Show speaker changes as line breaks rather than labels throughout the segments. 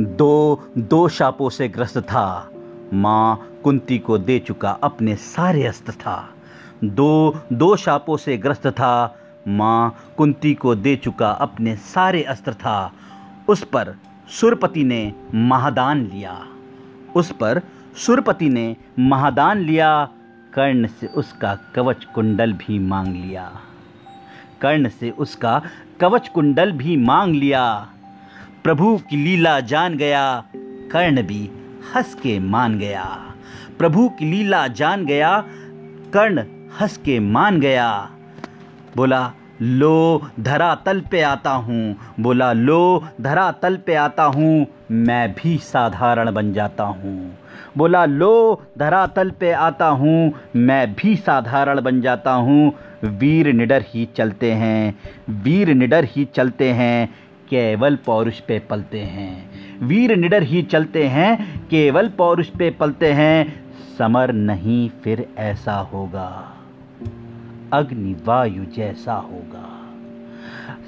दो दो शापों से ग्रस्त था। माँ कुंती को दे चुका अपने सारे अस्त्र था। दो दो शापों से ग्रस्त था। माँ कुंती को दे चुका अपने सारे अस्त्र था। उस पर सुरपति ने महादान लिया। उस पर सुरपति ने महादान लिया। कर्ण से उसका कवच कुंडल भी मांग लिया। कर्ण से उसका कवच कुंडल भी मांग लिया। प्रभु की लीला जान गया, कर्ण भी हंस के मान गया। प्रभु की लीला जान गया, कर्ण हंस के मान गया। बोला, लो धरा तल पे आता हूँ। बोला, लो धरा तल पे आता हूँ, मैं भी साधारण बन जाता हूँ। बोला, लो धरा तल पे आता हूँ, मैं भी साधारण बन जाता हूँ। वीर निडर ही चलते हैं, वीर निडर ही चलते हैं। केवल पौरुष पे पलते हैं। वीर निडर ही चलते हैं, केवल पौरुष पे पलते हैं। समर नहीं, फिर ऐसा होगा। अग्नि वायु जैसा होगा।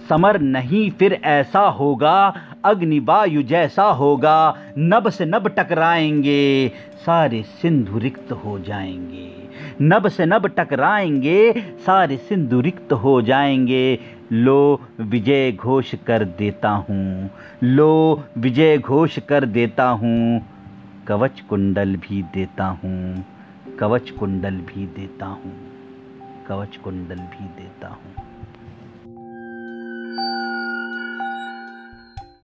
समर नहीं, फिर ऐसा होगा। अग्नि वायु जैसा होगा। नब से नब टकराएँगे, सारे सिंधु रिक्त हो जाएँगे। नब से नब टकराएँगे, सारे सिंधु रिक्त हो जाएँगे। लो विजय घोष कर देता हूँ, लो विजय घोष कर देता हूँ। कवच कुंडल भी देता हूँ, कवच कुंडल भी देता हूँ, कवच कुंडल भी देता हूँ।